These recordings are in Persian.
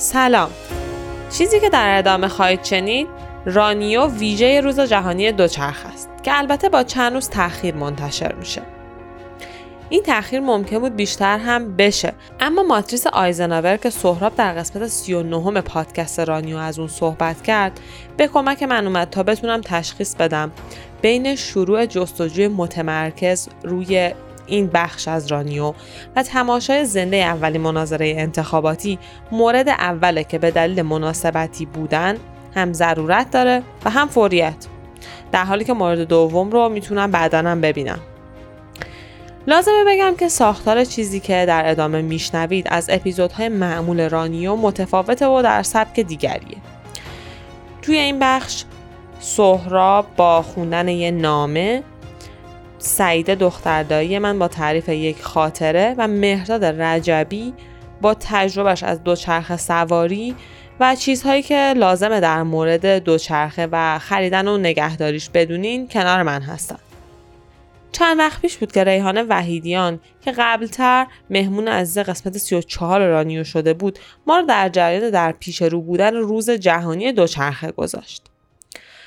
سلام. چیزی که در ادامه خواهید شنید رانیو ویژه روز جهانی دوچرخ است که البته با چند روز تاخیر منتشر میشه. این تاخیر ممکن بود بیشتر هم بشه اما ماتریس آیزناور که سهراب در قسمت 39 پادکست رانیو از اون صحبت کرد به کمک من اومد تا بتونم تشخیص بدم بین شروع جستجوی متمرکز روی این بخش از رانیو و تماشای زنده اولی مناظره انتخاباتی مورد اوله که به دلیل مناسبتی بودن هم ضرورت داره و هم فوریت. در حالی که مورد دوم رو می‌تونم بعدنم ببینم. لازمه بگم که ساختار چیزی که در ادامه میشنوید از اپیزودهای معمول رانیو متفاوته و در سبک دیگریه. توی این بخش سهراب با خوندن یه نامه سعیده دختردایی من با تعریف یک خاطره و مهرداد رجبی با تجربهش از دوچرخه سواری و چیزهایی که لازمه در مورد دوچرخه و خریدن و نگهداریش بدونین کنار من هستن. چند وقت پیش بود که ریحان وحیدیان که قبلتر مهمون عزیز قسمت 34 رانیو شده بود ما رو در جریان در پیش رو بودن روز جهانی دوچرخه گذاشت.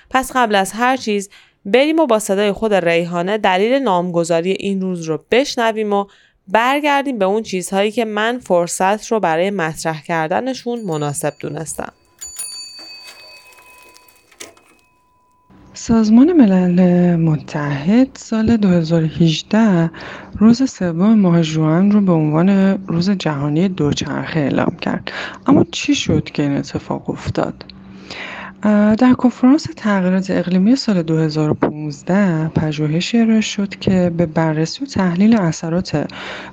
پس قبل از هر چیز بریم و با صدای خود ریحانه دلیل نامگذاری این روز رو بشنویم و برگردیم به اون چیزهایی که من فرصت رو برای مطرح کردنشون مناسب دونستم. سازمان ملل متحد سال 2018 روز سوم ماه ژوئن رو به عنوان روز جهانی دوچرخه اعلام کرد اما چی شد که این اتفاق افتاد در کنفرانس تغییرات اقلیمی سال 2015 پژوهشی ارائه شد که به بررسی و تحلیل اثرات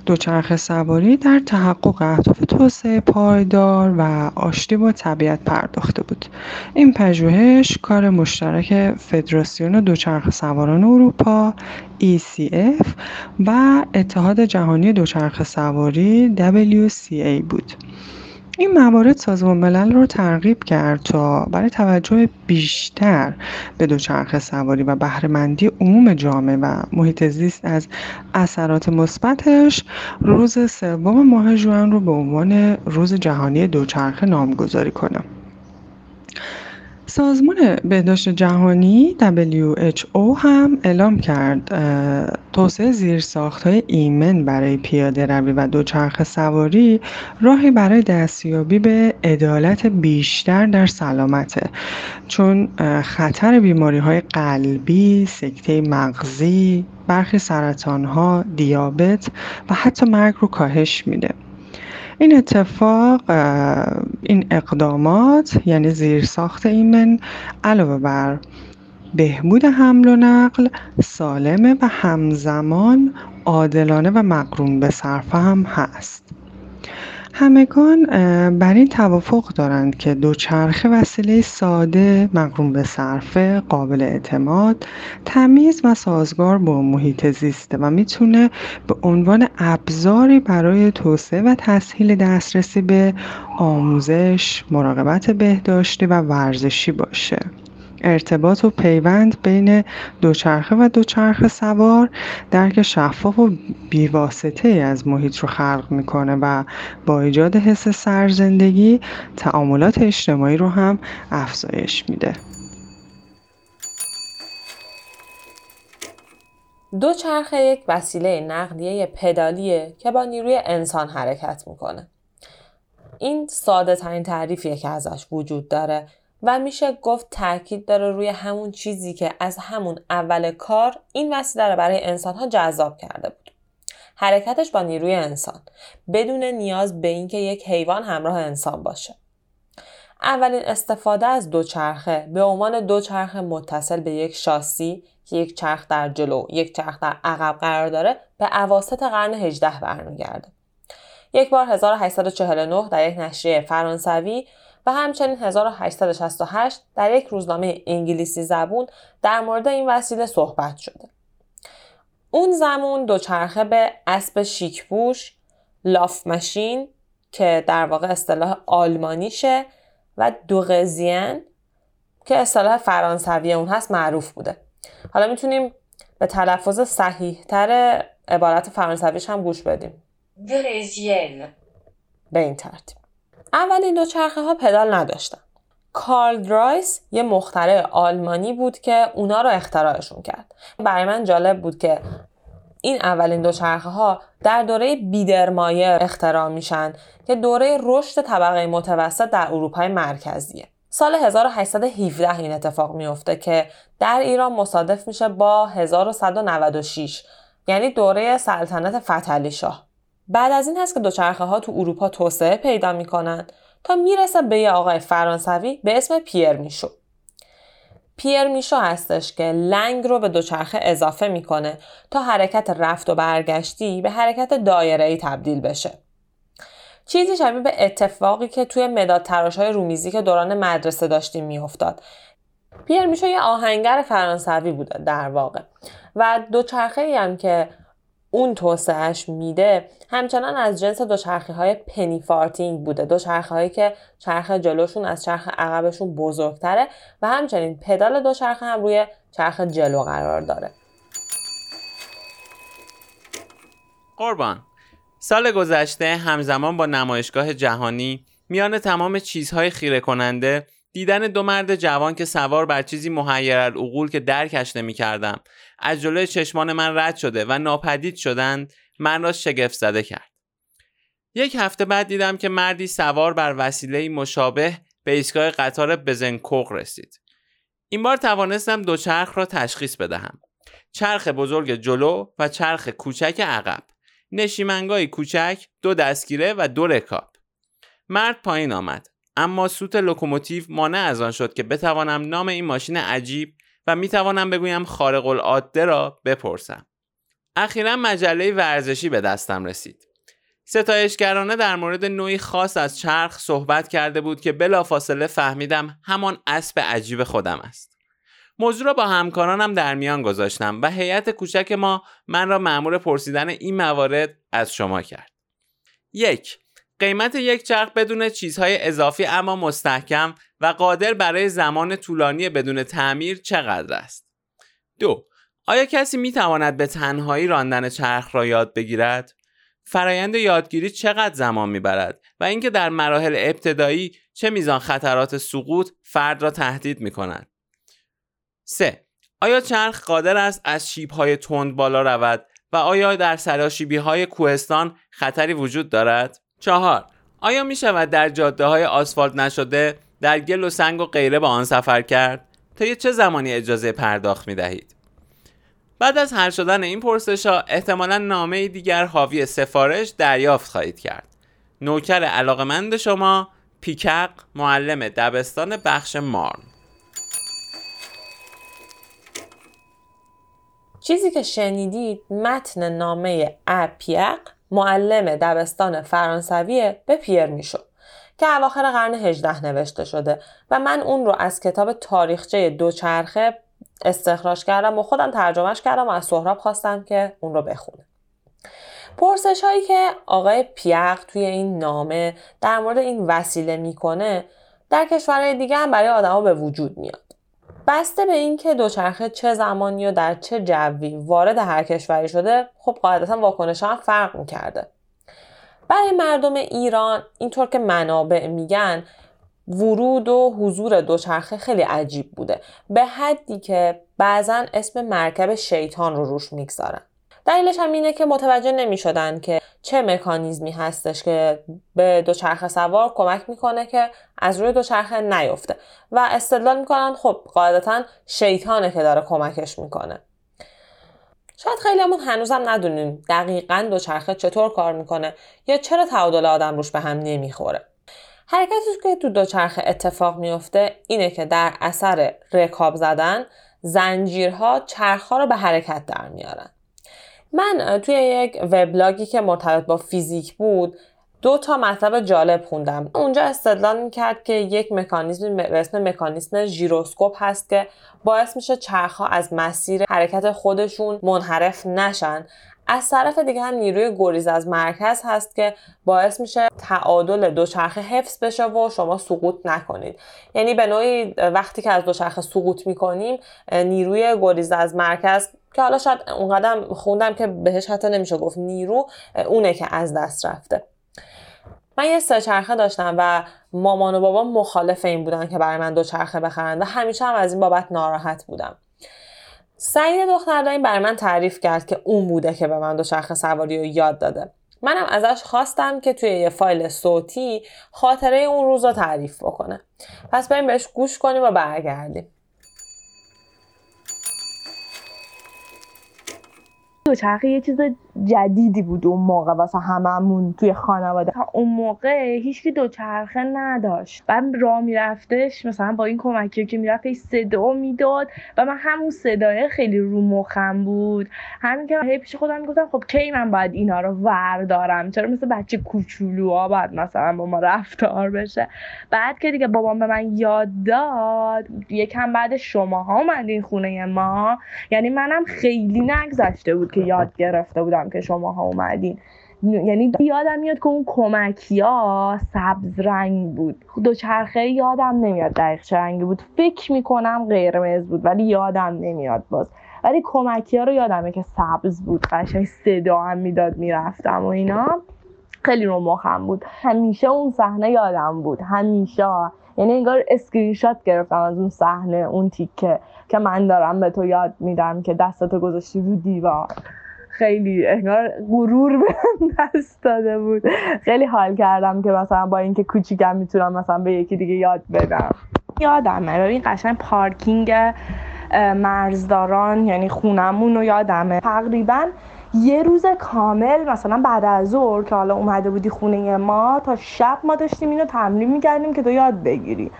دوچرخه سواری در تحقق اهداف توسعه پایدار و آشتی با طبیعت پرداخته بود. این پژوهش کار مشترک فدراسیون دوچرخه سواران اروپا ECF و اتحاد جهانی دوچرخه سواری WCA بود. این موارد سازمان ملل رو ترغیب کرد تا برای توجه بیشتر به دوچرخه سواری و بهرهمندی عموم جامعه و محیط زیست از اثرات مثبتش روز سوم ماه ژوئن رو به عنوان روز جهانی دوچرخه نامگذاری کنه. سازمان بهداشت جهانی WHO هم اعلام کرد توسعه های ایمن برای پیاده روی و دوچرخه سواری راهی برای دستیابی به عدالت بیشتر در سلامته چون خطر بیماری های قلبی، سکته مغزی، برخی سرطان ها، دیابت و حتی مرگ رو کاهش میده. این اتفاق این اقدامات یعنی زیرساخت ایمن علاوه بر بهبود حمل و نقل سالمه و همزمان عادلانه و مقرون به صرفه هم هست. همگان بر این توافق دارند که دوچرخه وسیله ساده، مقرون به صرفه، قابل اعتماد، تمیز و سازگار با محیط زیسته و می‌تونه به عنوان ابزاری برای توسعه و تسهیل دسترسی به آموزش، مراقبت بهداشتی و ورزشی باشه. ارتباط و پیوند بین دوچرخه و دوچرخه سوار. درک شفاف و بیواسطه از محیط رو خلق می‌کنه و با ایجاد حس سرزندگی تعاملات اجتماعی رو هم افزایش میده. دوچرخه یک وسیله نقلیه پدالیه که با نیروی انسان حرکت می‌کنه. این ساده ترین تعریفیه که ازش وجود داره. و میشه گفت تاکید داره روی همون چیزی که از همون اول کار این وسیله رو برای انسانها جذاب کرده بود. حرکتش با نیروی انسان بدون نیاز به اینکه یک حیوان همراه انسان باشه. اولین استفاده از دوچرخه به عنوان دوچرخه متصل به یک شاسی که یک چرخ در جلو یک چرخ در عقب قرار داره به اواسط قرن 18 برمیگرده. یک بار 1849 در یک نشریه فرانسوی و همچنین 1868 در یک روزنامه انگلیسی زبون در مورد این وسیله صحبت شده. اون زمان دوچرخه به اسب شیکبوش، لاف ماشین که در واقع اصطلاح آلمانیشه و دوغزین که اصطلاح فرانسوی اون هست معروف بوده. حالا می‌تونیم به تلفظ صحیح تر عبارت فرانسویش هم گوش بدیم. دوغزین به این ترتیب. اولین دوچرخه ها پدال نداشتن. کارل درایس یه مخترع آلمانی بود که اونا رو اختراعشون کرد. برای من جالب بود که این اولین دوچرخه ها در دوره بیدرمایر اختراع میشن که دوره رشد طبقه متوسط در اروپای مرکزیه. سال 1817 این اتفاق میفته که در ایران مصادف میشه با 1196 یعنی دوره سلطنت فتلی شاه بعد از این هست که دوچرخه ها تو اروپا توسعه پیدا می‌کنن تا می‌رسه به یه آقای فرانسوی به اسم پیر میشو. پیر میشو هستش که لنگ رو به دوچرخه اضافه می‌کنه تا حرکت رفت و برگشتی به حرکت دایره ای تبدیل بشه. چیزی شبیه به اتفاقی که توی مداد تراش های رومیزی که دوران مدرسه داشتیم میافتاد. پیر میشو یه آهنگر فرانسوی بوده در واقع. و دوچرخه ای هم که اون توسعهش میده همچنان از جنس دوچرخه های پنی فارتینگ بوده. دوچرخه هایی که چرخ جلوشون از چرخ عقبشون بزرگتره و همچنین پدال دوچرخه هم روی چرخ جلو قرار داره. قربان. سال گذشته همزمان با نمایشگاه جهانی میان تمام چیزهای خیره کننده دیدن دو مرد جوان که سوار بر چیزی محیر العقول که درکش نمی کردم از جلوی چشمان من رد شده و ناپدید شدند من را شگفت زده کرد. یک هفته بعد دیدم که مردی سوار بر وسیله مشابه به ایستگاه قطار بزنکوق رسید. این بار توانستم دو چرخ را تشخیص بدهم. چرخ بزرگ جلو و چرخ کوچک عقب. نشیمنگای کوچک، دو دستگیره و دو رکاب. مرد پایین آمد. اما سوت لوکوموتیو مانع از آن شد که بتوانم نام این ماشین عجیب و می‌توانم بگویم خارق العاده را بپرسم. اخیرا مجله ورزشی به دستم رسید. ستایشگرانه در مورد نوعی خاص از چرخ صحبت کرده بود که بلافاصله فهمیدم همان اسب عجیب خودم است. موضوع را با همکارانم در میان گذاشتم و هیئت کوچک ما من را مأمور پرسیدن این موارد از شما کرد. یک قیمت یک چرخ بدون چیزهای اضافی اما مستحکم و قادر برای زمان طولانی بدون تعمیر چقدر است؟ دو آیا کسی می تواند به تنهایی راندن چرخ را یاد بگیرد؟ فرایند یادگیری چقدر زمان می‌برد و اینکه در مراحل ابتدایی چه میزان خطرات سقوط فرد را تهدید می کند؟ 3. آیا چرخ قادر است از شیب های تند بالا رود و آیا در سراشیبی های کوهستان خطری وجود دارد؟ چهار. آیا می شود در جاده های آسفالت نشده در گل و سنگ و غیره با آن سفر کرد؟ تا یه چه زمانی اجازه پرداخت می دهید بعد از حل شدن این پرسش ها احتمالا نامه دیگر حاوی سفارش دریافت خواهید کرد. نوکر علاقمند شما پیکق معلم دبستان بخش مارن. چیزی که شنیدید متن نامه اپیق معلم دبستان فرانسوی به پیر می‌شد که اواخر قرن 18 نوشته شده و من اون رو از کتاب تاریخچه دوچرخه استخراج کردم و خودم ترجمهش کردم و از سهراب خواستم که اون رو بخونه. پرسش هایی که آقای پیق توی این نامه در مورد این وسیله می‌کنه در کشورهای دیگه هم برای آدما به وجود میاد. بسته به اینکه دوچرخه چه زمانی و در چه جوی وارد هر کشوری شده خب قاعدتا واکنش هم فرق می‌کرده. برای مردم ایران اینطور که منابع میگن ورود و حضور دوچرخه خیلی عجیب بوده. به حدی که بعضا اسم مرکب شیطان رو روش می‌گذارن. دلیلش هم اینه که متوجه نمی شدن که چه مکانیزمی هستش که به دوچرخه سوار کمک می‌کنه که از روی دوچرخه نیفته؟ و استدلال می‌کنن خب قاعدتا شیطانه که داره کمکش می‌کنه. شاید خیلی همون هنوزم ندونیم دقیقا دوچرخه چطور کار می‌کنه یا چرا تعادل آدم روش به هم نمی‌خوره. حرکتی که تو دوچرخه اتفاق میفته اینه که در اثر رکاب زدن زنجیرها چرخها رو به حرکت در میارن. من توی یک وبلاگی که مرتبط با فیزیک بود دو تا مطلب جالب خوندم. اونجا استدلال می‌کرد که یک مکانیزم به اسم مکانیزم ژیروسکوپ هست که باعث میشه چرخها از مسیر حرکت خودشون منحرف نشن. از طرف دیگه هم نیروی گریز از مرکز هست که باعث میشه تعادل دوچرخه حفظ بشه و شما سقوط نکنید. یعنی به نوعی وقتی که از دوچرخه سقوط می‌کنیم نیروی گریز از مرکز که حالا شاید اونقدر خوندم که بهش حتی نمیشه گفت نیرو اونه که از دست رفته. من یه سه چرخه داشتم و مامان و بابا مخالف این بودن که برای من دو چرخه بخرن و همیشه هم از این بابت ناراحت بودم. سعید دختر این برای من تعریف کرد که اون بوده که به من دو چرخه سواری رو یاد داده. منم ازش خواستم که توی یه فایل صوتی خاطره اون روز رو تعریف بکنه. پس بریم بهش گوش کنیم و برگردیم. دوچرخه یه چیز جدیدی بود اون موقع واسه هممون توی خانواده. اون موقع هیچکی دوچرخه نداشت. و راه میرفتش مثلا با این کمکی که می‌رفت صدا می‌داد و من همون صدای خیلی رو مخم بود. همین که هی پیش خودم می‌گفتم خب کی من باید اینا رو وردارم؟ چرا مثل بچه کوچولوها باید مثلا با ما رفتار بشه؟ بعد که دیگه بابام به من یاد داد یکم بعد شماها اومدین خونه ما. یعنی منم خیلی نگذشته بود که یاد گرفته بودم. که شما ها اومدین یعنی یادم میاد که اون کمکی ها سبز رنگ بود. دوچرخه یادم نمیاد دقیق چه رنگی بود. فکر می‌کنم قرمز بود ولی یادم نمیاد باز. ولی کمکی ها رو یادمه که سبز بود. قشنگ صدا هم می‌داد می‌رفتم و اینا. خیلی رو مخم بود. همیشه اون صحنه یادم بود. همیشه. یعنی انگار اسکرین شات گرفتم از اون صحنه اون تیکه که من دارم به تو یاد میدم که دستتو گذاشتی رو دیوار. خیلی انگار غرور به دست داده بود. خیلی حال کردم که مثلا با اینکه کوچیکم می‌تونم مثلا به یکی دیگه یاد بدم. یادمه. ببین قشنگ پارکینگ مرزداران یعنی خونمون رو یادمه. تقریبا یه روز کامل مثلا بعد از ظهر که حالا اومده بودی خونه ما تا شب ما داشتیم اینو تمرین می‌کردیم که تو یاد بگیری.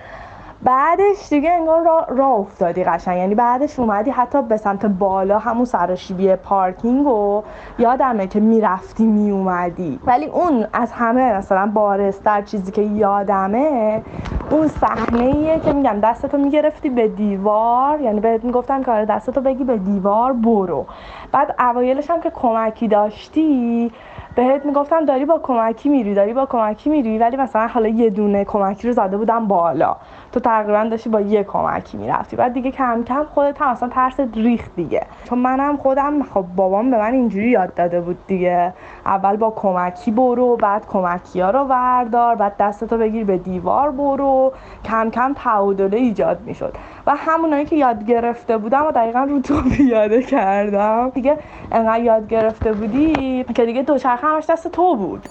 بعدش دیگه انگار راه را افتادی قشنگ. یعنی بعدش اومدی حتی به سمت بالا همون سراشیبی پارکینگ و یادمه که می‌رفتی میومدی ولی اون از همه مثلا بارستر چیزی که یادمه اون صحنه که میگم دستتو می‌گرفتی به دیوار. یعنی بهت می‌گفتن آره دستتو بگی به دیوار برو. بعد اوایلش هم که کمکی داشتی بهت می‌گفتم داری با کمکی میری داری با کمکی میری ولی مثلا حالا یه دونه کمکی رو زده بودم بالا. تو تقریبا داشتی با یه کمکی می‌رفتی. بعد دیگه کم کم خودت هم اصلا ترس ریخت دیگه. چون منم خودم خب بابام به من اینجوری یاد داده بود دیگه. اول با کمکی برو بعد کمکی ها رو وردار بعد دستتو بگیر به دیوار برو. کم کم تعادله ایجاد می‌شد. و همونایی که یاد گرفته بودم و دقیقا رو تو پیاده کردم. دیگه انقدر یاد گرفته بودی که دیگه دوچرخه همش دست تو بود.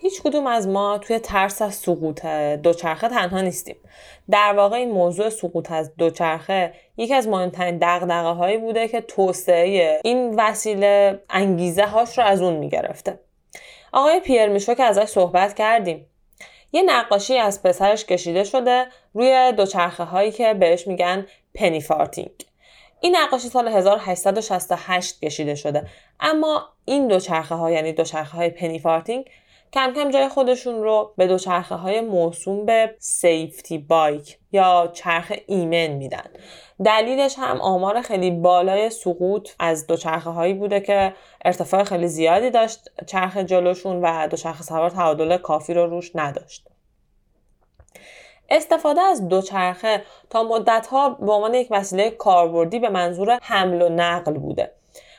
هیچ کدوم از ما توی ترس از سقوط دوچرخه تنها نیستیم. در واقع این موضوع سقوط از دوچرخه یکی از مهمترین دقدقه هایی بوده که توسعه این وسیله انگیزه هاش رو از اون می‌گرفته. آقای پیر میشو که ازش صحبت کردیم. یه نقاشی از پسرش کشیده شده روی دوچرخه هایی که بهش میگن پنیفارتینگ این نقاشی سال 1868 کشیده شده. اما این دوچرخه ها یعنی دوچرخه های penny-farthing کم کم جای خودشون رو به دوچرخه های موسوم به safety bike یا چرخ ایمن میدن. دلیلش هم آمار خیلی بالای سقوط از دوچرخه هایی بوده که ارتفاع خیلی زیادی داشت چرخ جلوشون و دوچرخه سوار تعادل کافی رو روش نداشت. استفاده از دوچرخه تا مدتها به عنوان یک وسیله کاربردی به منظور حمل و نقل بوده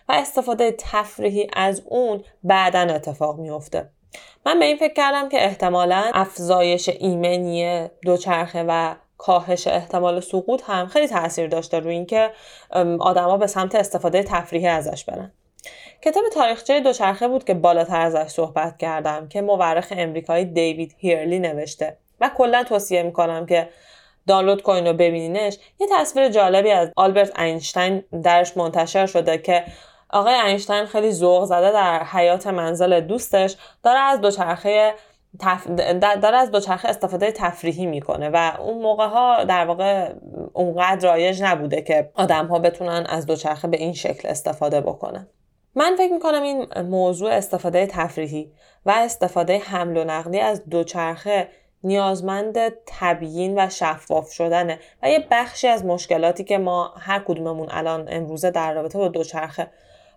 و استفاده تفریحی از اون بعدا اتفاق میافته. من به این فکر کردم که احتمالا افزایش ایمنی دوچرخه و کاهش احتمال سقوط هم خیلی تاثیر داشته روی اینکه آدما به سمت استفاده تفریحی ازش برن. کتاب تاریخچه دوچرخه بود که بالاتر ازش صحبت کردم که مورخ امریکایی دیوید هیرلی نوشته و کلا توصیه می‌کنم که دانلود کنین و ببینینش. یه تصویر جالبی از آلبرت اینشتین درش منتشر شده که آقای اینشتین خیلی ذوق زده در حیات منزل دوستش داره از دوچرخه تف... داره از دوچرخه استفاده تفریحی می‌کنه و اون موقع ها در واقع اونقدر رایج نبوده که آدم ها بتونن از دوچرخه به این شکل استفاده بکنن. من فکر می‌کنم این موضوع استفاده تفریحی و استفاده حمل و نقلی از دوچرخه نیازمند تبیین و شفاف شدنه و یه بخشی از مشکلاتی که ما هر کدوممون الان امروزه در رابطه با دوچرخه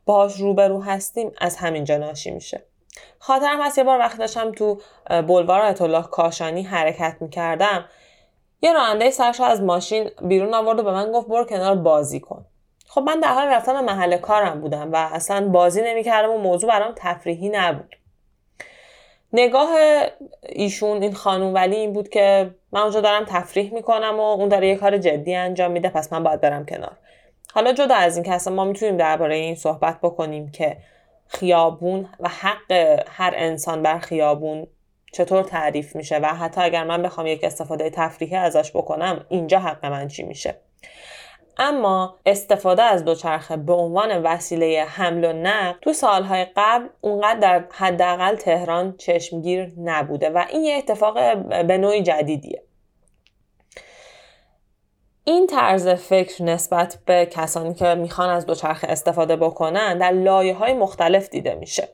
باهاش روبرو هستیم از همینجا ناشی میشه. خاطرم هست یه بار وقت داشتم تو بلوار آیت الله کاشانی حرکت می‌کردم یه راننده سرش از ماشین بیرون آورد و به من گفت برو کنار بازی کن. خب من در حال رفتن به محل کارم بودم و اصلا بازی نمی‌کردم و موضوع برام تفریحی نبود. نگاه ایشون این خانوم ولی این بود که من اونجا دارم تفریح می‌کنم و اون داره یه کار جدی انجام میده پس من باید برم کنار. حالا جدا از این که اصلا ما می‌تونیم درباره این صحبت بکنیم که خیابون و حق هر انسان بر خیابون چطور تعریف میشه و حتی اگر من بخوام یک استفاده تفریحی ازش بکنم اینجا حق من چی میشه؟ اما استفاده از دوچرخه به عنوان وسیله حمل و نقل تو سالهای قبل اونقدر در حداقل تهران چشمگیر نبوده و این یه اتفاق به نوعی جدیدیه. این طرز فکر نسبت به کسانی که می‌خوان از دوچرخه استفاده بکنن در لایه های مختلف دیده میشه.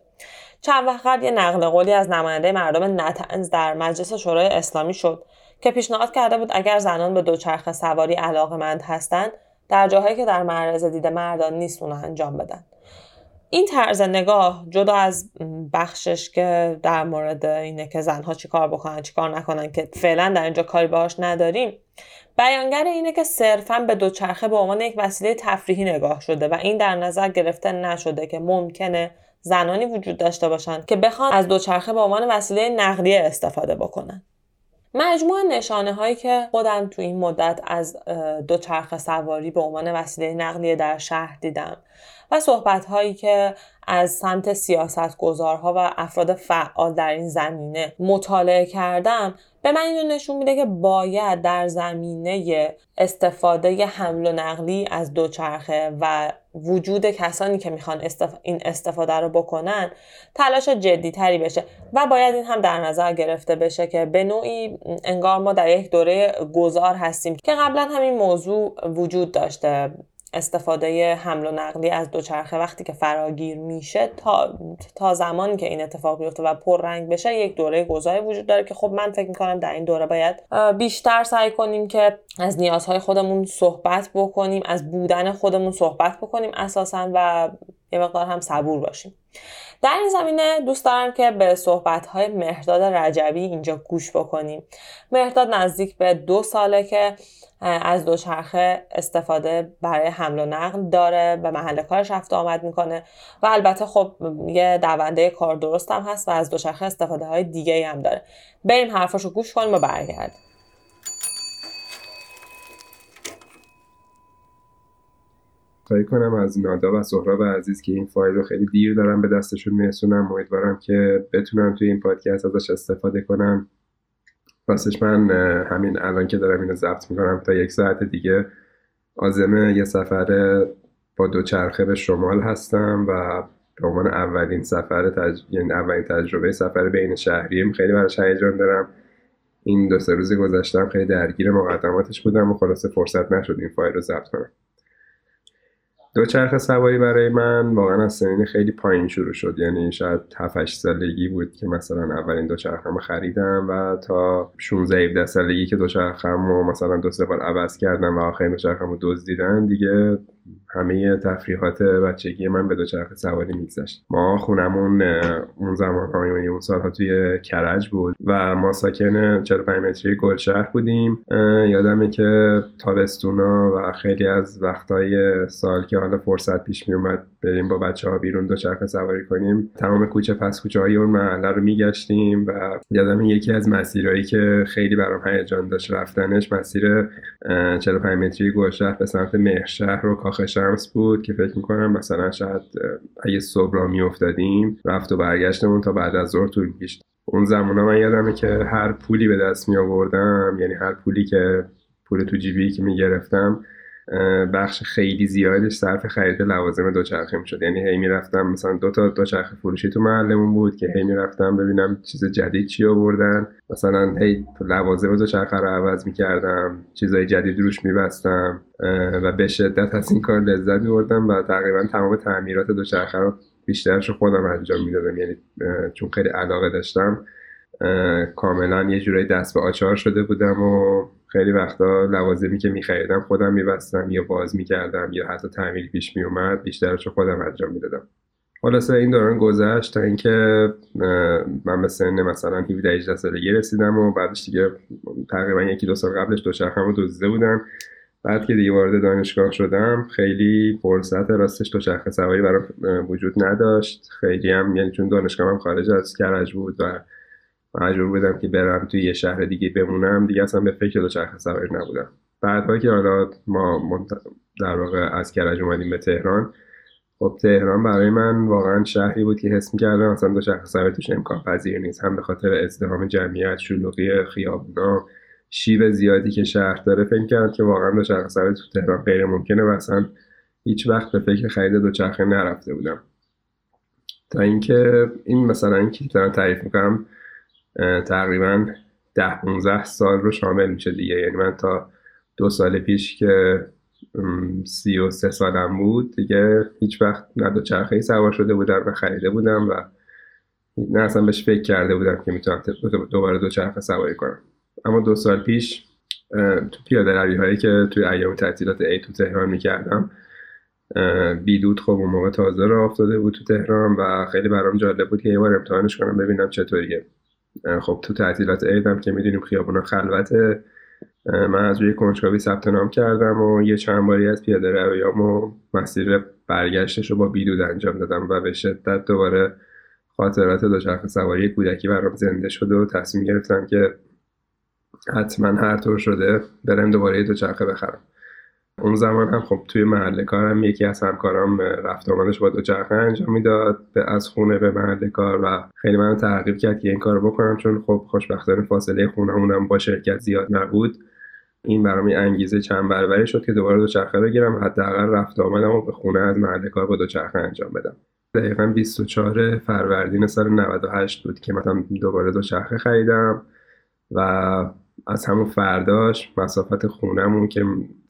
چند وقت قبل یه نقل قولی از نماینده مردم نتنز در مجلس شورای اسلامی شد که پیشنهاد کرده بود اگر زنان به دوچرخه سواری علاقمند هستند در جاهایی که در معرض دید مردان نیست اونو انجام بدن. این طرز نگاه جدا از بخشش که در مورد اینه که زنها چیکار بکنن چیکار نکنن که فعلا در اینجا کاری باهاش نداریم بیانگر اینه که صرفا به دوچرخه به عنوان یک وسیله تفریحی نگاه شده و این در نظر گرفته نشده که ممکنه زنانی وجود داشته باشند که بخوان از دوچرخه به عنوان وسیله نقلیه استفاده بکنن. مجموع نشانه هایی که خودم تو این مدت از دوچرخه سواری به عنوان وسیله نقلیه در شهر دیدم و صحبت هایی که از سمت سیاست گذارها و افراد فعال در این زمینه مطالعه کردم به من اینو نشون میده که باید در زمینه استفاده حمل و نقلی از دوچرخه و وجود کسانی که می‌خوان این استفاده رو بکنن تلاش جدی تری بشه و باید این هم در نظر گرفته بشه که به نوعی انگار ما در یک دوره گذار هستیم که قبلا همین موضوع وجود داشته. استفاده حمل و نقلی از دوچرخه وقتی که فراگیر میشه تا, تا زمانی که این اتفاق بیفته و پر رنگ بشه یک دوره گذاری وجود داره که خب من فکر می‌کنم در این دوره باید بیشتر سعی کنیم که از نیازهای خودمون صحبت بکنیم از بودن خودمون صحبت بکنیم اساسا و یه مقدار هم صبور باشیم. در این زمینه دوست دارم که به صحبت های مهرداد رجبی اینجا گوش بکنیم. مهرداد نزدیک به دو ساله که از دوچرخه استفاده برای حمل و نقل داره به محل کارش رفت آمد می‌کنه. و البته خب یه دونده کار درست هم هست و از دوچرخه استفاده های دیگه هم داره. بریم حرفاشو گوش کنیم و برگردیم. خواهی کنم از نادا و سهراب عزیز که این فایل رو خیلی دیر دارم به دستشون میرسونم. امیدوارم که بتونم توی این پادکست ازش استفاده کنم. راستش من همین الان که دارم اینو ضبط می‌کنم تا یک ساعت دیگه آزمه یه سفر با دوچرخه به شمال هستم و به عنوان اولین سفر تج... یعنی اولین تجربه سفر بین شهریم خیلی براش هیجان دارم. این دو سه روز گذشتم خیلی درگیر مقدماتش بودم و خلاصه فرصت نشد این فایل رو ضبط کنم. دوچرخه سواری برای من واقعا از سنین خیلی پایین شروع شد. یعنی شاید 7 سالگی بود که مثلا اولین دوچرخم خریدم و تا 16 17 سالگی که دوچرخم رو مثلا دو سه بار عوض کردم و آخرین دوچرخم رو دزدیدن دیگه همه تفریحات بچگی من به دوچرخه سواری میگذشت. ما خونمون اون زمان یعنی اون سالها توی کرج بود و ما ساکن 45 متری گلشهر بودیم. یادمه که تابستونا و خیلی از وقتهای سال که حالا فرصت پیش می اومد بریم با بچه ها بیرون دوچرخه سواری کنیم. تمام کوچه پس کوچه های اون محله رو میگشتیم و یادم یکی از مسیرهایی که خیلی برام هیجان داشت رفتنش مسیر 45 متری گلشهر به سمت مهرشهر و کاخ شمس بود که فکر می‌کنم مثلا شاید اگه صبح را میافتادیم رفت و برگشتمون تا بعد از ظهر طول می‌کشید. اون زمان من یادمه که هر پولی به دست می آوردم یعنی هر پولی که پول تو جیبی که می‌گرفتم بخش خیلی زیادش صرف خرید لوازم دوچرخه می‌شد. یعنی هی می‌رفتم مثلا دو تا دوچرخه فروشی تو محلمون بود که هی می‌رفتم ببینم چیز جدید چی آوردن. مثلا هی لوازم دوچرخه رو عوض می‌کردم چیزای جدید روش میبستم و به شدت از این کار لذت میبردم و تقریبا تمام تعمیرات دوچرخه رو بیشترش خودم انجام می‌دادم. یعنی چون خیلی علاقه داشتم کاملا یه جورایی دست به آچار شده بودم و خیلی وقتا لوازمی که میخریدم خودم میبستم یا باز می‌کردم یا حتی تعمیر پیش میومد بیشترش خودم انجام می‌دادم. خلاصه این دوران گذشت تا اینکه من به سن مثلا 17 18 سالگی رسیدم و بعدش دیگه تقریبا یکی دو سال قبلش دوچرخم رو دزدیده بودم. بعد که دیگه وارد دانشگاه شدم خیلی فرصت راستش دوچرخه سواری برام وجود نداشت. خیلی هم یعنی چون دانشگاه هم خارج از کرج بود و مجبور بودم که برم توی یه شهر دیگه بمونم. دیگه اصلا به فکر دوچرخه سواری نبودم. بعدها که حالا ما در واقع از کرج اومدیم به تهران خب تهران برای من واقعا شهری بود که حس می‌کردم مثلا دوچرخه سواری توش امکان پذیر نیست. هم به خاطر ازدحام جمعیت شلوغی خیابونا شیب زیادی که شهر داره فکر کردم که واقعا دوچرخه سواری تو تهران غیر ممکنه و اصلا هیچ وقت به فکر خرید دوچرخه نرفته بودم. تا اینکه این مثلا این که دارم تعریف می‌کنم تقریبا ده 15 سال رو شامل میشه دیگه. یعنی من تا دو سال پیش که سی و سه سالم بود دیگه هیچ وقت نه دوچرخه سوار شده بودم و خریده بودم و نه اصلا بهش فکر کرده بودم که می‌تونم دوباره دوچرخه سواری کنم. اما دو سال پیش تو پیاده روی هایی که توی ایام تعطیلات ای تو تهران می‌کردم بیدود خب اون موقع تازه را افتاده بود تو تهران و خیلی برام جالب بود که یه بار امتحانش کنم ببینم چطوریه. خب تو تعطیلات عیدم که می‌دونیم خیابونا خلوته من از روی کنجکاوی ثبت نام کردم و یه چند باری از پیاده رویامو مسیر برگشتش رو با بیدود انجام دادم و به شدت دوباره خاطرات دوچرخه سواری کودکی برام زنده شده و تصمیم گرفتم که حتما هر طور شده برم دوباره دوچرخه بخرم. اون زمان هم خب توی محل کارم یکی از همکارام رفت آمدش با دوچرخه انجام می‌داد از خونه به محل کار و خیلی منو ترغیب کرد که این کارو بکنم چون خب خوشبختانه فاصله خونمونم با شرکت زیاد نبود. این برام انگیزه چند برابری شد که دوباره دوچرخه بگیرم حداقل رفت آمدم و به خونه از محل کار با دوچرخه انجام بدم. دقیقا 24 فروردین سال 98 بود که مثلا دوباره دوچرخه خریدم و از همون فرداش مسافت خونمون که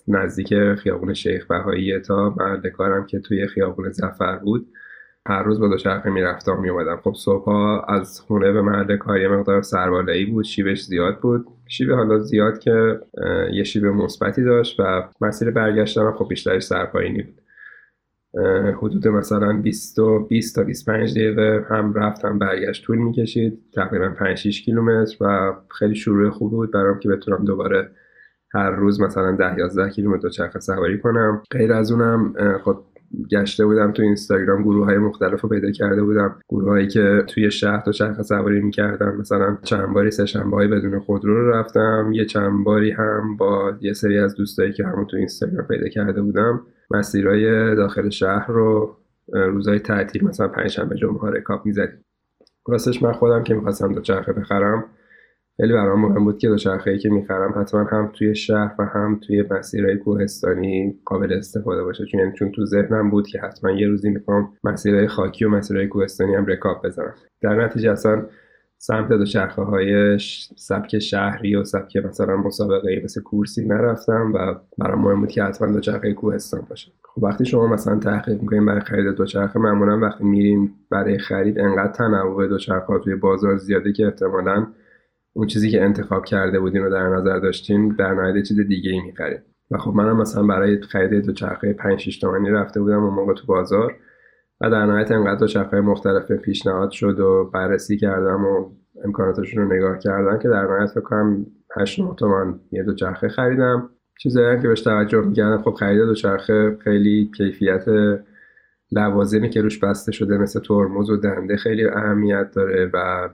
نزدیک خیابون شیخ بهایی تا محل کارم که توی خیابون زفر بود. هر روز با دوچرخه می‌رفتم میومدم خب صبحها از خونه به محل کار یه مقدار سربالایی بود شیبش زیاد بود. شیب حالا زیاد که یه شیب مثبتی داشت و مسیر برگشتم خب بیشترش سرپایینی بود. حدود مثلا 20 20 تا 25 دقیقه هم رفت هم برگشت. طول می‌کشید. تقریبا 5 6 کیلومتر و خیلی شروع خوبی بود برام که بتونم دوباره هر روز مثلا 10 11 کیلومتر دوچرخه سواری کنم. غیر از اونم خب گشته بودم تو اینستاگرام گروه های مختلف رو پیدا کرده بودم. گروه هایی که توی شهر تو چرخ سواری می‌کردم مثلا چند باری سه شنبه بدون خودرو رو رفتم. یه چند باری هم با یه سری از دوستایی که همون تو اینستاگرام پیدا کرده بودم مسیرهای داخل شهر رو روزهای تعطیل مثلا پنجشنبه جمعه ها رکاب می‌زدیم. راستش من خودم که می‌خواستم دوچرخه بخرم خیلی برام مهم بود که ای که می‌خرم حتما هم توی شهر و هم توی مسیرهای کوهستانی قابل استفاده باشه. چون یعنی چون تو ذهنم بود که حتما یه روزی می‌خوام مسیرهای خاکی و مسیرهای کوهستانی هم رکاب بزنم. در نتیجه اصلا سمت دوچرخه های سبک شهری و سبک مثلا مسابقه مثل کورسی نرفتم و برام مهم بود که حتما دوچرخه کوهستان باشه. خب وقتی شما مثلا تحقیق می‌کنین برای خرید دوچرخه معمولا وقتی میرین برای خرید انقدر تنوع دوچرخه توی بازار زیاده که احتمالاً اون چیزی که انتخاب کرده بودین رو در نظر داشتین در نهایت چیز دیگه ای و خب منم مثلا برای خرید دوچرخه 5 6 تومانی رفته بودم اون موقع تو بازار و در نهایت انقدر دوچرخه مختلف پیشنهاد شد و بررسی کردم و امکاناتشون رو نگاه کردم که در نهایت فکر کنم 8 9 تومن یه دوچرخه خریدم. چیزایی که بهش توجه می‌کردم خب خرید دوچرخه خیلی کیفیت لوازمی که روش بسته شده مثل ترمز و دنده خیلی اهمیت داره و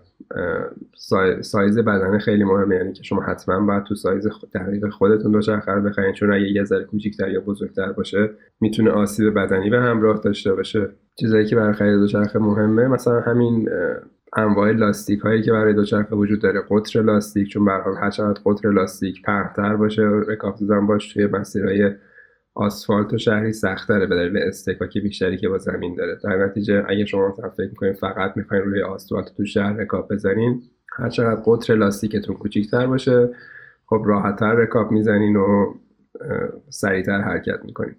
سایز بدنه خیلی مهمه یعنی که شما حتما باید تو سایز دقیق خودتون دوچرخه رو بخرین چون اگه یه ذره کوچیک‌تر یا بزرگتر باشه می‌تونه آسیب بدنی به همراه داشته باشه. چیزایی که برای خرید دوچرخه مهمه مثلا همین انواع لاستیک هایی که برای دوچرخه وجود داره. قطر لاستیک چون به هر قطر لاستیک پهن‌تر باشه رکاب زدن باش توی مسیرهای آسفالت و شهری سختره به دلیل استکاکی بیشتری که با زمین داره. در نتیجه اگه شما مثلا فکر می‌کنید فقط می‌خواین روی آسفالت تو شهر رکاب بزنین هر چقدر قطر لاستیکتون کوچیکتر باشه خب راحتتر رکاب می‌زنین و سریعتر حرکت می‌کنین.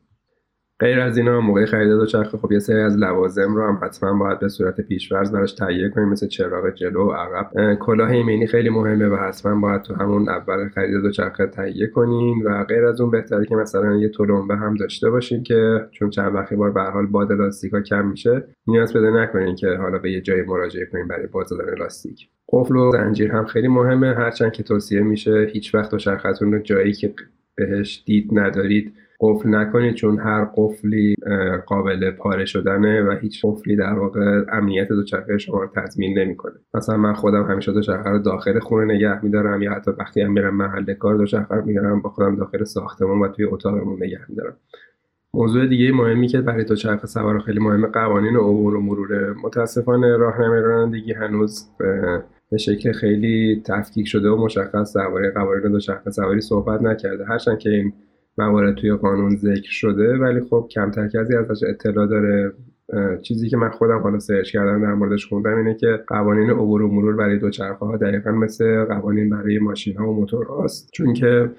غیر از اینا موقع خرید دوچرخه خب یه سری از لوازم رو هم حتما باید به صورت پیشورز براش تهیه کنیم مثل چراغ جلو و عقب. کلاه ایمنی خیلی مهمه و حتما باید تو همون اول خرید دوچرخه تهیه کنین و غیر از اون بهتره که مثلا یه تلمبه هم داشته باشین که چون چند وقتی بار به حال باد لاستیکا کم میشه نیاز بده نکنین که حالا به یه جای مراجعه کنین برای باد زدن لاستیک. قفل و زنجیر هم خیلی مهمه هرچند که توصیه میشه هیچ وقت دوچرختون رو جایی که بهش دید ندارید قفل نکنید چون هر قفلی قابل پاره شدنه و هیچ قفلی در واقع امنیت دوچرخه شما رو تضمین نمی‌کنه. مثلا من خودم همیشه دوچرخه رو داخل خونه نگه میدارم یا حتی وقتی هم میرم محل کار دوچرخه رو می‌گیرم با خودم داخل ساختمون و توی اتاقمون نگه میدارم. موضوع دیگه مهمی که برای دوچرخه سوار خیلی مهمه قوانین عبور و مروره متاسفانه راهنمای رانندگی هنوز به شکل خیلی تفکیک شده و مشخص درباره قوانین دوچرخه سواری صحبت نکرده. هرچند که این موارد توی قانون ذکر شده ولی خب کمتر کسی ازش اطلاع داره. چیزی که من خودم حالا search کردم در موردش خوندم اینه که قوانین عبور و مرور برای دوچرخه ها دقیقا مثل قوانین برای ماشین ها و موتور هاست چون که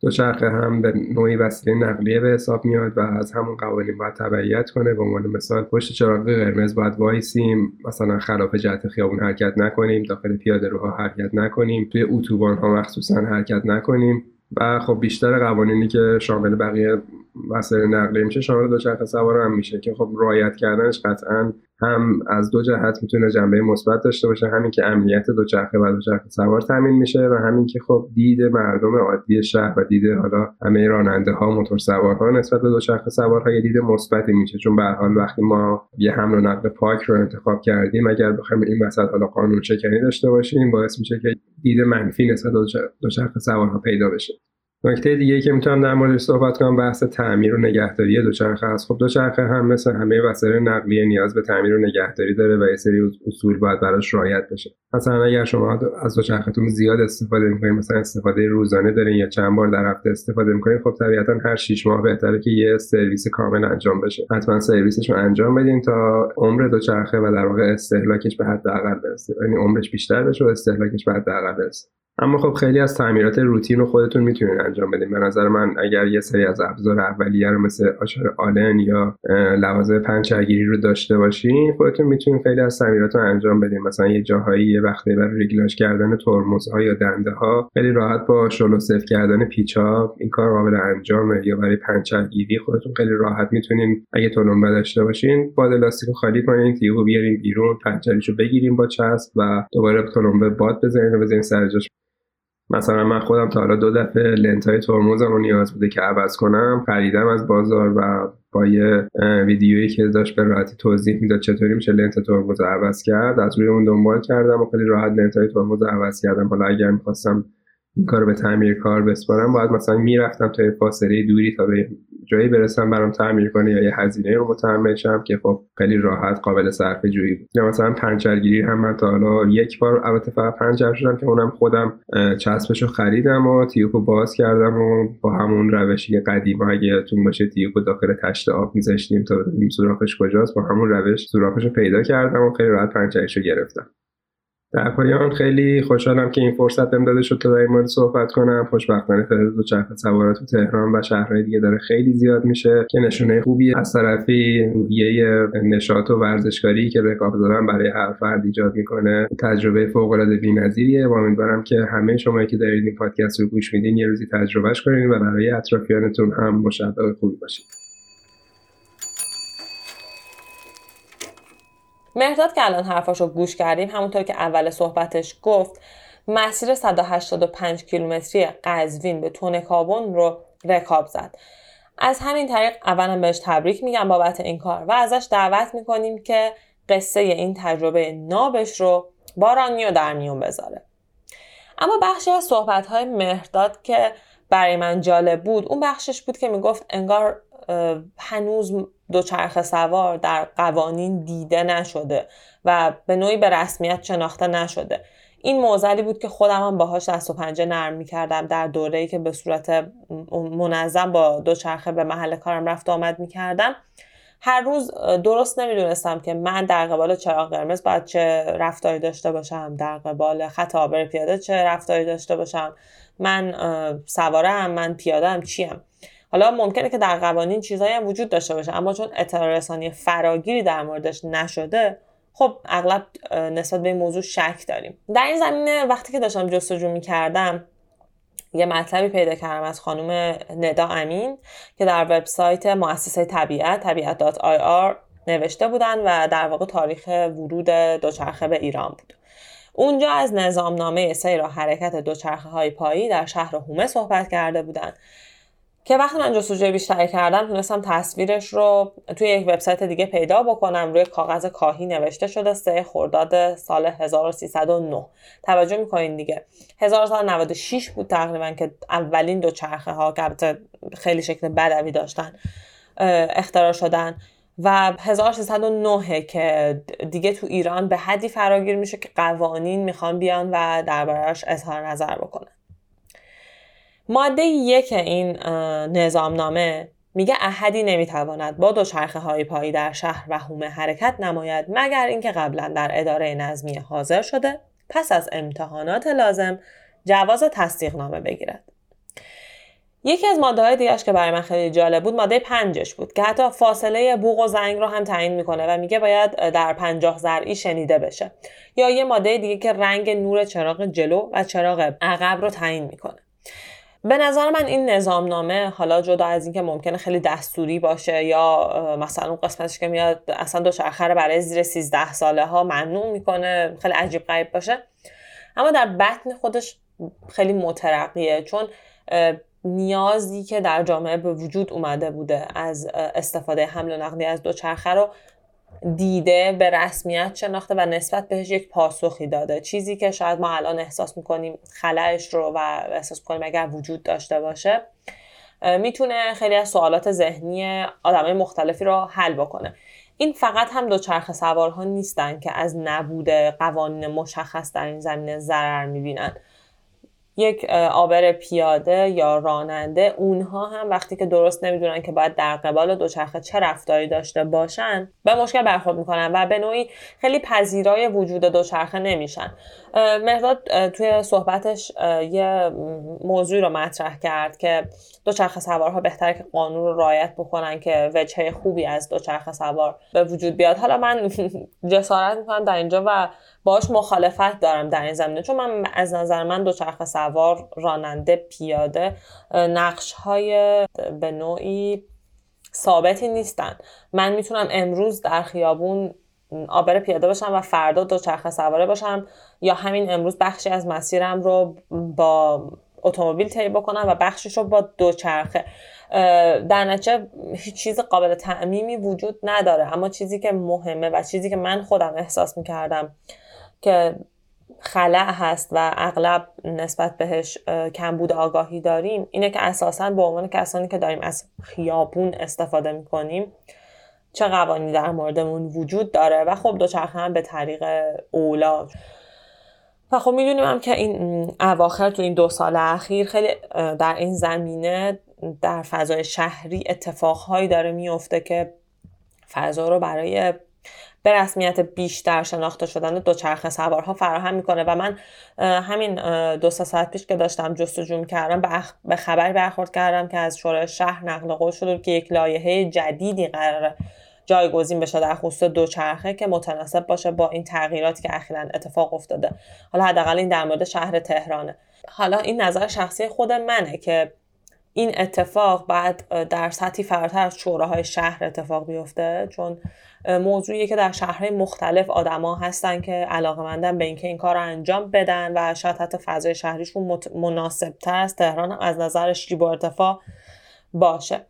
دوچرخه هم به نوعی وسیله نقلیه به حساب میاد و از همون قوانین باید تبعیت کنه. به عنوان مثال پشت چراغ قرمز باید وایسیم. مثلا خلاف جهت خیابون حرکت نکنیم. داخل پیاده روها حرکت نکنیم. توی اتوبان ها مخصوصا حرکت نکنیم. و خب بیشتر قوانینی که شامل بقیه وسایل نقلیه میشه شامل دوچرخه سوار هم میشه که خب رعایت کردنش قطعا هم از دو جهت می‌تونه جنبه مثبت داشته باشه. همین که امنیت دوچرخه و دوچرخه سوار تامین میشه و همین که خب دید مردم عادی شهر و دید حالا همه راننده ها موتور سوارها نسبت به دوچرخه سوارها یه دید مثبتی میشه. چون به حال وقتی ما یه حمل و نقل پاک رو انتخاب کردیم اگر بخوایم این وسط حالا قانون شکنی داشته باشیم باعث میشه که دید منفی نسبت به دوچرخه سوارها پیدا بشه. نکته دیگه که می‌تونم در موردش صحبت کنم بحث تعمیر و نگهداری دوچرخه است. خب دوچرخه هم مثل همه وسایل نقلیه نیاز به تعمیر و نگهداری داره و یه سری اصول باید براش رعایت بشه. مثلا اگر شما از دوچرخهتون زیاد استفاده می‌کنید مثلا استفاده روزانه دارین یا چند بار در هفته استفاده می‌کنید خب طبیعتا هر 6 ماه بهتره که یه سرویس کامل انجام بشه. حتما سرویسش رو انجام بدین تا عمر دوچرخه و در واقع استهلاکش به حداقل برسه. یعنی عمرش بیشتر بشه و استهلاکش به حداقل برسه. اما خب خیلی از تعمیرات روتین رو خودتون می‌تونید انجام بدین. به نظر من اگر یه سری از ابزار اولیه رو مثل آچار آلن یا لوازم پنچرگیری رو داشته باشین خودتون می‌تونید خیلی از تعمیرات رو انجام بدین. مثلا یه جاهایی یه وقتی برای ریگلاژ کردن ترمزها یا دنده ها خیلی راحت با شل صفر کردن پیچ ها این کار قابل انجامه. یا برای پنچرگیری خودتون خیلی راحت می‌تونین اگه تلمبه داشته باشین باد لاستیک خالی کنین تیوب بیارین بیرون پنچریشو بگیریم با چسب و دوباره تلمبه باد بزنین و بزنین سر جاش. مثلا من خودم تا حالا دو دفعه لنت های ترمزم رو نیاز بوده که عوض کنم خریدم از بازار و با یه ویدیویی که داشت به راحتی توضیح می‌داد چطوری میشه لنت ترمز عوض کرد از روی اون دنبال کردم و خیلی راحت لنت های ترمز عوض کردم. حالا اگر می‌خواستم این کار به تعمیر کار بسپارم باید مثلا می‌رفتم تا فاصله دوری تا به جایی برسم برام تعمیر کنه یا یه هزینه رو متحمل شم که خب خیلی راحت قابل صرفه جویی بود. یا مثلا پنچرگیری هم من تا حالا یک بار البته فقط پنچر شدم که اونم خودم چسبش رو خریدم و تیوب باز کردم و با همون روشی قدیم اگه یادتون باشه تیوب داخل تشت آب میذاشتیم تا ببینیم سوراخش کجاست با همون روش سوراخش رو پیدا کردم و خیلی راحت پنچرش رو گرفتم. در پایان خیلی خوشحالم که این فرصت بهم داده شد تا در این مورد صحبت کنم. خوشبختانه تعداد دوچرخه سوارات تو تهران و شهرهای دیگه داره خیلی زیاد میشه که نشونه خوبی از طرفی روحیه نشاط و ورزشکاری که رکاب زدن برای هر فرد ایجاد می‌کنه. تجربه فوق العاده بی‌نظیریه و امیدوارم که همه شما که دارید این پادکست رو گوش میدین یه روزی تجربهش کنین و برای اطرافیانتون هم مشوق خوبی باشید مهرداد که الان حرفاش رو گوش کردیم همونطور که اول صحبتش گفت مسیر 185 کیلومتری قزوین به تون کابون رو رکاب زد. از همین طریق اولا بهش تبریک میگم بابت این کار و ازش دعوت می‌کنیم که قصه این تجربه نابش رو با رانیو در میون بذاره. اما بخشی از صحبت های مهرداد که برای من جالب بود اون بخشش بود که می‌گفت انگار هنوز دوچرخه سوار در قوانین دیده نشده و به نوعی به رسمیت شناخته نشده. این موزلی بود که خودم هم باهاش دست و پنجه نرم می‌کردم. در دوره‌ای که به صورت منظم با دوچرخه به محل کارم رفت آمد می‌کردم. هر روز درست نمی‌دونستم که من در قبال چراغ قرمز باید چه رفتاری داشته باشم در قبال خط آبر پیاده چه رفتاری داشته باشم. من سوارم من پیاده هم چیم؟ حالا ممکنه که در قوانین چیزایی هم وجود داشته باشه اما چون اطلاع رسانی فراگیری در موردش نشده خب اغلب نسبت به این موضوع شک داریم. در این زمینه وقتی که داشتم جستجو می‌کردم یه مطلبی پیدا کردم از خانم ندا امین که در وبسایت مؤسسه طبیعت طبیعت.ir نوشته بودن و در واقع تاریخ ورود دوچرخه به ایران بود. اونجا از نظامنامه سیر و حرکت دوچرخه های پایی در شهر هومه صحبت کرده بودند که وقتی من جستجوی بیشتری کردم تونستم تصویرش رو توی یک وبسایت دیگه پیدا بکنم. روی کاغذ کاهی نوشته شده سه خرداد سال 1309 توجه می‌کنین دیگه. 1996 بود تقریبا که اولین دو چرخه ها که خیلی شکل بدوی داشتن اختراع شدن. و 1309 که دیگه تو ایران به حدی فراگیر میشه که قوانین می‌خوان بیان و دربارهش اظهار نظر بکنن. ماده یک این نظامنامه میگه احدی نمی‌تواند با دوچرخه های پایی در شهر و حومه حرکت نماید مگر اینکه قبلا در اداره نظمی حاضر شده پس از امتحانات لازم جواز تصدیق نامه بگیرد. یکی از ماده های دیگرش که برای من خیلی جالب بود ماده پنجش بود که حتی فاصله بوغ و زنگ رو هم تعیین می‌کنه و میگه باید در پنجاه زرعی شنیده بشه. یا یه ماده دیگه که رنگ نور چراغ جلو و چراغ عقب رو تعیین می‌کنه. به نظر من این نظامنامه حالا جدا از اینکه ممکنه خیلی دستوری باشه یا مثلا اون قسمتش که میاد اصلا دو رو برای زیر 13 ساله ها ممنوع می‌کنه خیلی عجیب غریب باشه. اما در بطن خودش خیلی مترقیه چون نیازی که در جامعه به وجود اومده بوده از استفاده حمل و نقلی از دوچرخه رو دیده به رسمیت شناخته و نسبت بهش یک پاسخی داده. چیزی که شاید ما الان احساس می‌کنیم خلعش رو و احساس می‌کنیم اگر وجود داشته باشه می‌تونه خیلی از سوالات ذهنی آدمای مختلفی رو حل بکنه. این فقط هم دوچرخه سوارها نیستن که از نبود قوانین مشخص در این زمینه ضرر می‌بینن. یک آبر پیاده یا راننده اونها هم وقتی که درست نمی‌دونن که باید در قبال دوچرخه چه رفتاری داشته باشن به مشکل برخورد می‌کنن و به نوعی خیلی پذیرای وجود دوچرخه نمیشن. مهداد توی صحبتش یه موضوعی رو مطرح کرد که دوچرخه سوارها بهتره که قانون رو رعایت بکنن که وجهه خوبی از دوچرخه سوار به وجود بیاد. حالا من جسارت می‌کنم در اینجا و باش مخالفت دارم در این زمینه چون من از نظر من دوچرخه سوار راننده پیاده نقش های به نوعی ثابتی نیستن. من می‌تونم امروز در خیابون آبر پیاده باشم و فردا دوچرخه سواره باشم یا همین امروز بخشی از مسیرم رو با اتومبیل طی بکنم و بخشش رو با دوچرخه در نتیجه هیچ چیز قابل تعمیمی وجود نداره. اما چیزی که مهمه و چیزی که من خودم احساس می‌کردم که خلع هست و اغلب نسبت بهش کمبود آگاهی داریم اینه که اساسا به عنوان کسانی که داریم از خیابون استفاده می‌کنیم چه قوانی در موردمون وجود داره و خب دوچرخه هم به طریق اولا. و خب می‌دونیم هم که این اواخر تو این دو سال اخیر خیلی در این زمینه در فضای شهری اتفاقهایی داره میفته که فضا رو برای به رسمیت بیشتر شناخته شدن دوچرخه سوارها فراهم می‌کنه و من همین دو ساعت پیش که داشتم جستجو کردم به خبری برخورد کردم که از شورای شهر نقل قول شده که یک لایحه جدیدی قراره جایگزین بشه در خصوص دوچرخه که متناسب باشه با این تغییراتی که اخیرا اتفاق افتاده. حالا حداقل این در مورد شهر تهرانه. حالا این نظر شخصی خود منه که این اتفاق بعد در سطحی فراتر از شوراهای شهر اتفاق بیفته چون موضوعیه که در شهرهای مختلف آدما هستن که علاقه مندن به اینکه این کار رو انجام بدن و شاید حتی فضای شهریشون مناسب تر از تهران از نظر شیب و ارتفاع باشه.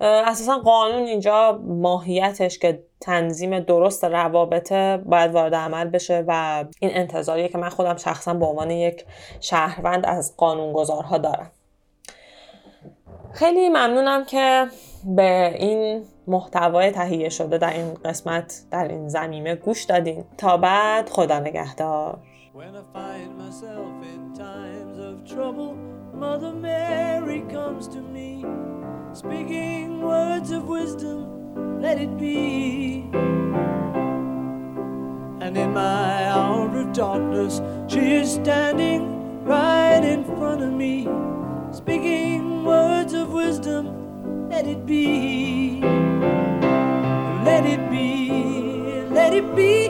اساسا قانون اینجا ماهیتش که تنظیم درست روابط باید وارد عمل بشه و این انتظاریه که من خودم شخصا به عنوان یک شهروند از قانونگذارها دارم. خیلی ممنونم که به این محتوای تهیه شده در این قسمت در این زمینه گوش دادین. تا بعد خدا نگهدار. Speaking words of wisdom, let it be. Let it be, let it be,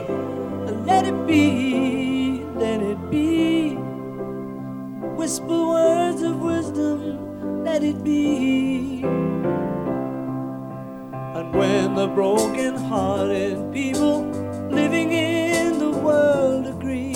let it be, let it be. Whisper words of wisdom, let it be. And when the broken hearted people living in the world agree,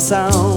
canção